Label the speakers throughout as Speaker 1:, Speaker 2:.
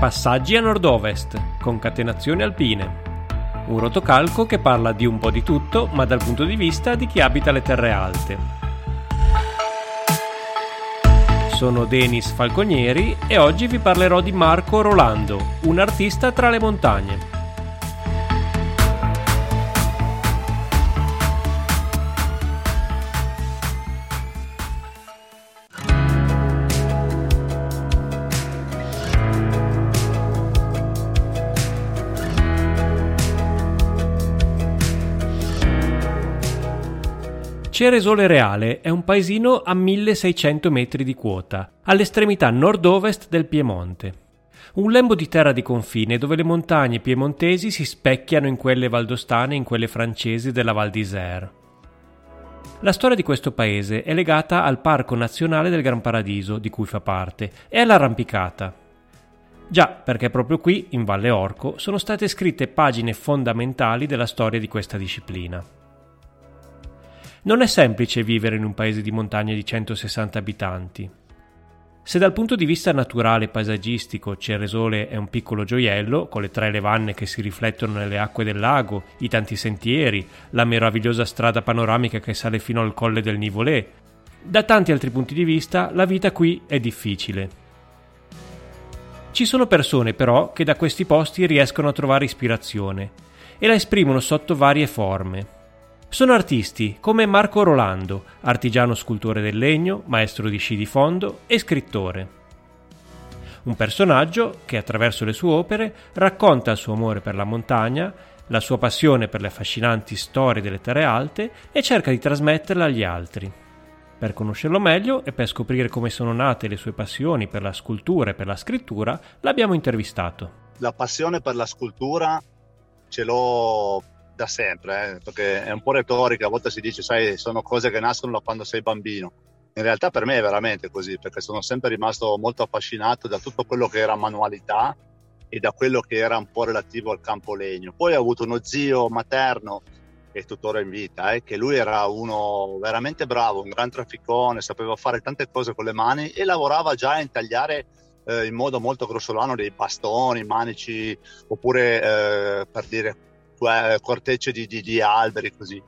Speaker 1: Passaggi a nord-ovest, concatenazioni alpine. Un rotocalco che parla di un po' di tutto, ma dal punto di vista di chi abita le terre alte. Sono Denis Falconieri e oggi vi parlerò di Marco Rolando, un artista tra le montagne. Ceresole Reale è un paesino a 1600 metri di quota, all'estremità nord-ovest del Piemonte. Un lembo di terra di confine dove le montagne piemontesi si specchiano in quelle valdostane e in quelle francesi della Val d'Isère. La storia di questo paese è legata al Parco Nazionale del Gran Paradiso, di cui fa parte, e all'arrampicata. Già, perché proprio qui, in Valle Orco, sono state scritte pagine fondamentali della storia di questa disciplina. Non è semplice vivere in un paese di montagna di 160 abitanti. Se dal punto di vista naturale e paesaggistico Ceresole è un piccolo gioiello, con le tre levanne che si riflettono nelle acque del lago, i tanti sentieri, la meravigliosa strada panoramica che sale fino al colle del Nivolé, da tanti altri punti di vista la vita qui è difficile. Ci sono persone però che da questi posti riescono a trovare ispirazione e la esprimono sotto varie forme. Sono artisti come Marco Rolando, artigiano scultore del legno, maestro di sci di fondo e scrittore. Un personaggio che attraverso le sue opere racconta il suo amore per la montagna, la sua passione per le affascinanti storie delle terre alte e cerca di trasmetterla agli altri. Per conoscerlo meglio e per scoprire come sono nate le sue passioni per la scultura e per la scrittura, l'abbiamo intervistato.
Speaker 2: La passione per la scultura ce l'ho da sempre, eh, perché è un po' retorica, a volte si dice, sai, sono cose che nascono da quando sei bambino. In realtà per me è veramente così, perché sono sempre rimasto molto affascinato da tutto quello che era manualità e da quello che era un po' relativo al campo legno. Poi ho avuto uno zio materno che è tuttora in vita, eh, che lui era uno veramente bravo, un gran trafficone, sapeva fare tante cose con le mani e lavorava già a intagliare eh, in modo molto grossolano dei bastoni, manici, oppure eh, per dire cortecce di, di, di alberi così.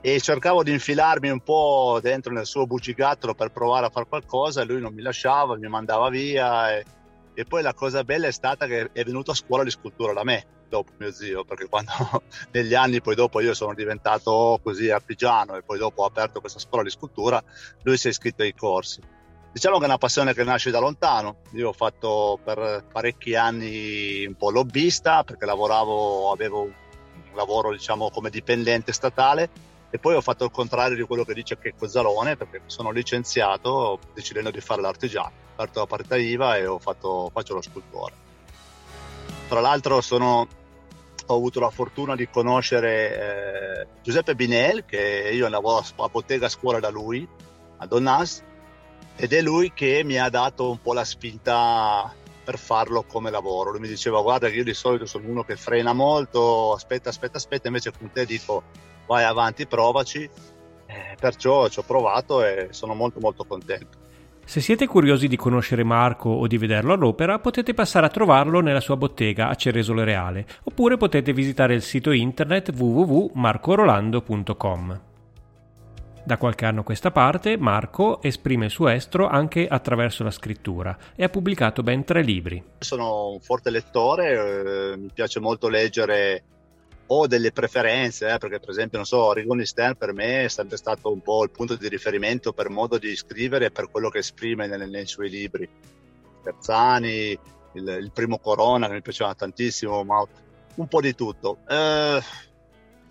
Speaker 2: E cercavo di infilarmi un po' dentro nel suo bugigattolo per provare a fare qualcosa e lui non mi lasciava, mi mandava via e, e, poi la cosa bella è stata che è venuto a scuola di scultura da me dopo mio zio perché quando negli anni poi dopo io sono diventato così artigiano e poi dopo ho aperto questa scuola di scultura lui si è iscritto ai corsi. Diciamo che è una passione che nasce da lontano. Io ho fatto per parecchi anni un po' lobbista perché lavoravo avevo lavoro diciamo come dipendente statale e poi ho fatto il contrario di quello che dice Checco Zalone perché sono licenziato decidendo di fare l'artigiano, ho aperto la partita IVA e fatto, faccio lo scultore. Tra l'altro sono, ho avuto la fortuna di conoscere eh, Giuseppe Binel che io lavoro a bottega a scuola da lui a Donnas ed è lui che mi ha dato un po' la spinta per farlo come lavoro. Lui mi diceva guarda io di solito sono uno che frena molto, aspetta, aspetta, aspetta, invece con te dico vai avanti, provaci. Eh, perciò ci ho provato e sono molto molto contento.
Speaker 1: Se siete curiosi di conoscere Marco o di vederlo all'opera, potete passare a trovarlo nella sua bottega a Ceresole Reale, oppure potete visitare il sito internet www.marcorolando.com. Da qualche anno a questa parte Marco esprime il suo estro anche attraverso la scrittura e ha pubblicato ben tre libri.
Speaker 2: Sono un forte lettore, eh, mi piace molto leggere ho delle preferenze, eh, perché per esempio, non so, Rigoni Stern per me è sempre stato un po' il punto di riferimento per modo di scrivere e per quello che esprime nei, nei suoi libri. Terzani, il, il, primo Corona che mi piaceva tantissimo, ma un po' di tutto. Eh,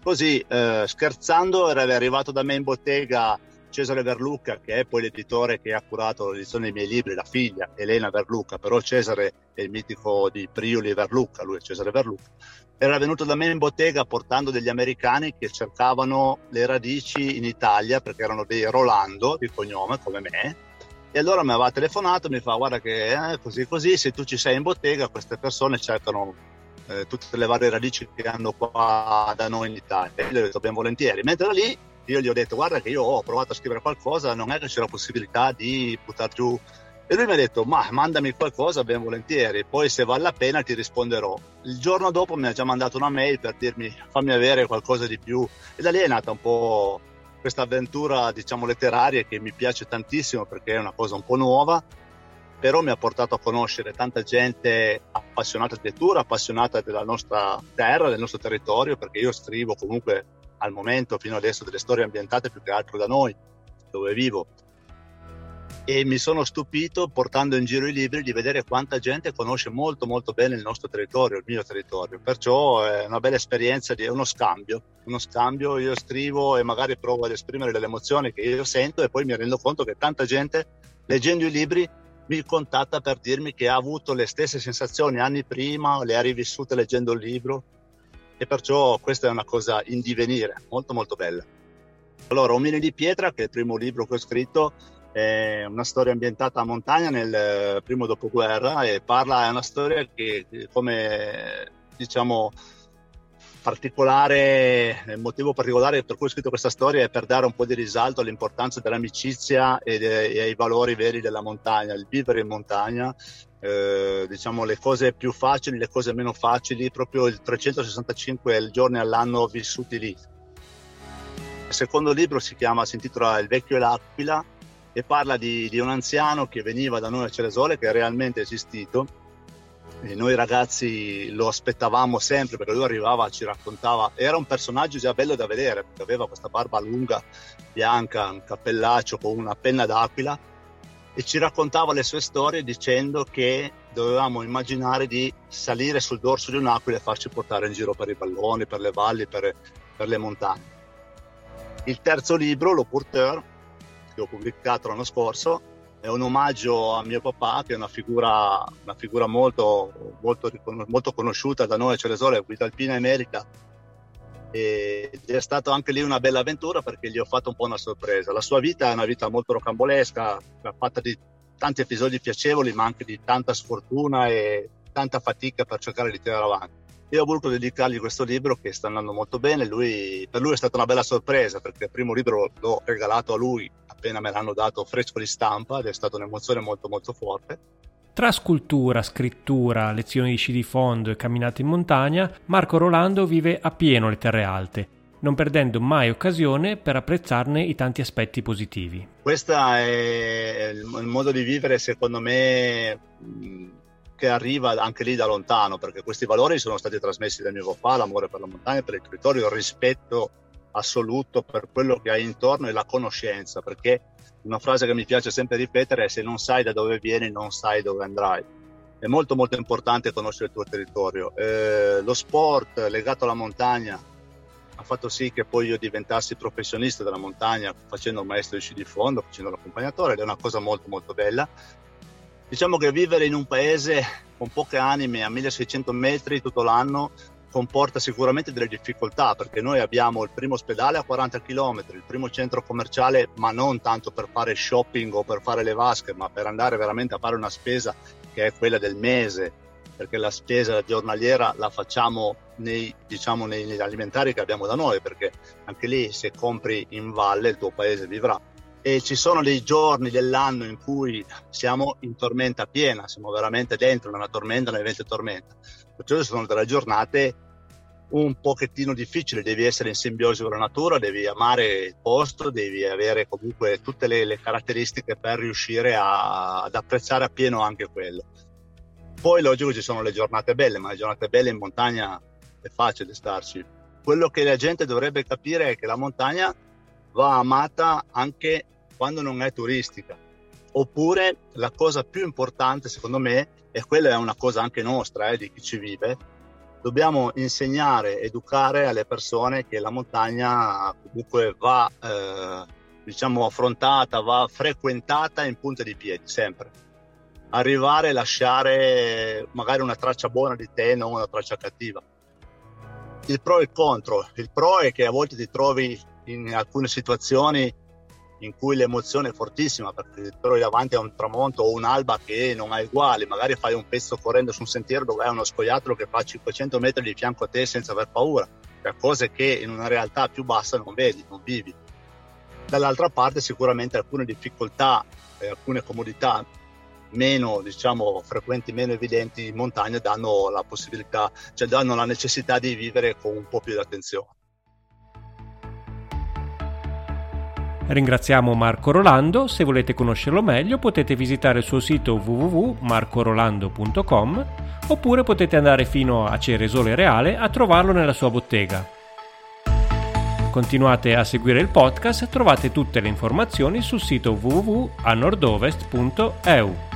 Speaker 2: Così, eh, scherzando, era arrivato da me in bottega Cesare Verlucca, che è poi l'editore che ha curato l'edizione dei miei libri, la figlia Elena Verlucca, però Cesare è il mitico di Priuli Verlucca, lui è Cesare Verlucca. Era venuto da me in bottega portando degli americani che cercavano le radici in Italia perché erano dei Rolando di cognome come me. E allora mi aveva telefonato, mi fa guarda che eh, così così, se tu ci sei in bottega queste persone cercano eh, tutte le varie radici che hanno qua da noi in Italia. E gli ho detto ben volentieri. Mentre lì io gli ho detto guarda che io ho provato a scrivere qualcosa, non è che c'è la possibilità di buttare giù E lui mi ha detto, ma mandami qualcosa ben volentieri, poi se vale la pena ti risponderò. Il giorno dopo mi ha già mandato una mail per dirmi fammi avere qualcosa di più. E da lì è nata un po' questa avventura, diciamo, letteraria che mi piace tantissimo perché è una cosa un po' nuova, però mi ha portato a conoscere tanta gente appassionata di lettura, appassionata della nostra terra, del nostro territorio, perché io scrivo comunque al momento, fino adesso, delle storie ambientate più che altro da noi, dove vivo e mi sono stupito portando in giro i libri di vedere quanta gente conosce molto molto bene il nostro territorio, il mio territorio. Perciò è una bella esperienza, di, uno scambio, uno scambio, io scrivo e magari provo ad esprimere delle emozioni che io sento e poi mi rendo conto che tanta gente leggendo i libri mi contatta per dirmi che ha avuto le stesse sensazioni anni prima, le ha rivissute leggendo il libro e perciò questa è una cosa in divenire, molto molto bella. Allora, Omini di pietra, che è il primo libro che ho scritto, è una storia ambientata a montagna nel eh, primo dopoguerra e parla, è una storia che come diciamo particolare, il motivo particolare per cui ho scritto questa storia è per dare un po' di risalto all'importanza dell'amicizia e, de, e ai valori veri della montagna, il vivere in montagna, eh, diciamo le cose più facili, le cose meno facili, proprio il 365 giorni all'anno vissuti lì. Il secondo libro si chiama, si intitola Il vecchio e l'aquila e parla di, di un anziano che veniva da noi a Ceresole, che è realmente esistito. E noi ragazzi lo aspettavamo sempre perché lui arrivava, ci raccontava, era un personaggio già bello da vedere perché aveva questa barba lunga, bianca, un cappellaccio con una penna d'aquila e ci raccontava le sue storie dicendo che dovevamo immaginare di salire sul dorso di un'aquila e farci portare in giro per i balloni, per le valli, per, per le montagne. Il terzo libro, Lo Porteur, che ho pubblicato l'anno scorso, è un omaggio a mio papà, che è una figura, una figura molto, molto, molto, conosciuta da noi a Ceresole, guida alpina America. Ed è stata anche lì una bella avventura perché gli ho fatto un po' una sorpresa. La sua vita è una vita molto rocambolesca, fatta di tanti episodi piacevoli, ma anche di tanta sfortuna e tanta fatica per cercare di tirare avanti. Io ho voluto dedicargli questo libro che sta andando molto bene, lui, per lui è stata una bella sorpresa perché il primo libro l'ho regalato a lui appena me l'hanno dato fresco di stampa ed è stata un'emozione molto molto forte.
Speaker 1: Tra scultura, scrittura, lezioni di sci di fondo e camminate in montagna, Marco Rolando vive appieno le terre alte, non perdendo mai occasione per apprezzarne i tanti aspetti positivi.
Speaker 2: Questo è il modo di vivere, secondo me, che arriva anche lì da lontano, perché questi valori sono stati trasmessi da mio papà, l'amore per la montagna, per il territorio, il rispetto assoluto per quello che hai intorno e la conoscenza, perché una frase che mi piace sempre ripetere è se non sai da dove vieni non sai dove andrai. È molto molto importante conoscere il tuo territorio. Eh, lo sport legato alla montagna ha fatto sì che poi io diventassi professionista della montagna facendo il maestro di sci di fondo, facendo l'accompagnatore ed è una cosa molto molto bella Diciamo che vivere in un paese con poche anime a 1600 metri tutto l'anno comporta sicuramente delle difficoltà perché noi abbiamo il primo ospedale a 40 km, il primo centro commerciale, ma non tanto per fare shopping o per fare le vasche, ma per andare veramente a fare una spesa che è quella del mese, perché la spesa giornaliera la facciamo nei, diciamo, negli alimentari che abbiamo da noi, perché anche lì se compri in valle il tuo paese vivrà e ci sono dei giorni dell'anno in cui siamo in tormenta piena, siamo veramente dentro una tormenta, un evento tormenta. Perciò ci sono delle giornate un pochettino difficili, devi essere in simbiosi con la natura, devi amare il posto, devi avere comunque tutte le, le caratteristiche per riuscire a, ad apprezzare appieno anche quello. Poi logico ci sono le giornate belle, ma le giornate belle in montagna è facile starci. Quello che la gente dovrebbe capire è che la montagna va amata anche quando non è turistica. Oppure la cosa più importante, secondo me, e quella è una cosa anche nostra, eh, di chi ci vive, dobbiamo insegnare, educare alle persone che la montagna comunque va, eh, diciamo, affrontata, va frequentata in punta di piedi, sempre. Arrivare e lasciare magari una traccia buona di te, non una traccia cattiva. Il pro e il contro. Il pro è che a volte ti trovi in alcune situazioni in cui l'emozione è fortissima perché ti trovi davanti a un tramonto o un'alba che non ha uguali, magari fai un pezzo correndo su un sentiero dove hai uno scoiattolo che fa 500 metri di fianco a te senza aver paura, cioè cose che in una realtà più bassa non vedi, non vivi. Dall'altra parte sicuramente alcune difficoltà e alcune comodità meno diciamo frequenti, meno evidenti in montagna danno la possibilità, cioè danno la necessità di vivere con un po' più di attenzione.
Speaker 1: Ringraziamo Marco Rolando, se volete conoscerlo meglio potete visitare il suo sito www.marcorolando.com oppure potete andare fino a Ceresole Reale a trovarlo nella sua bottega. Continuate a seguire il podcast, trovate tutte le informazioni sul sito www.anordovest.eu.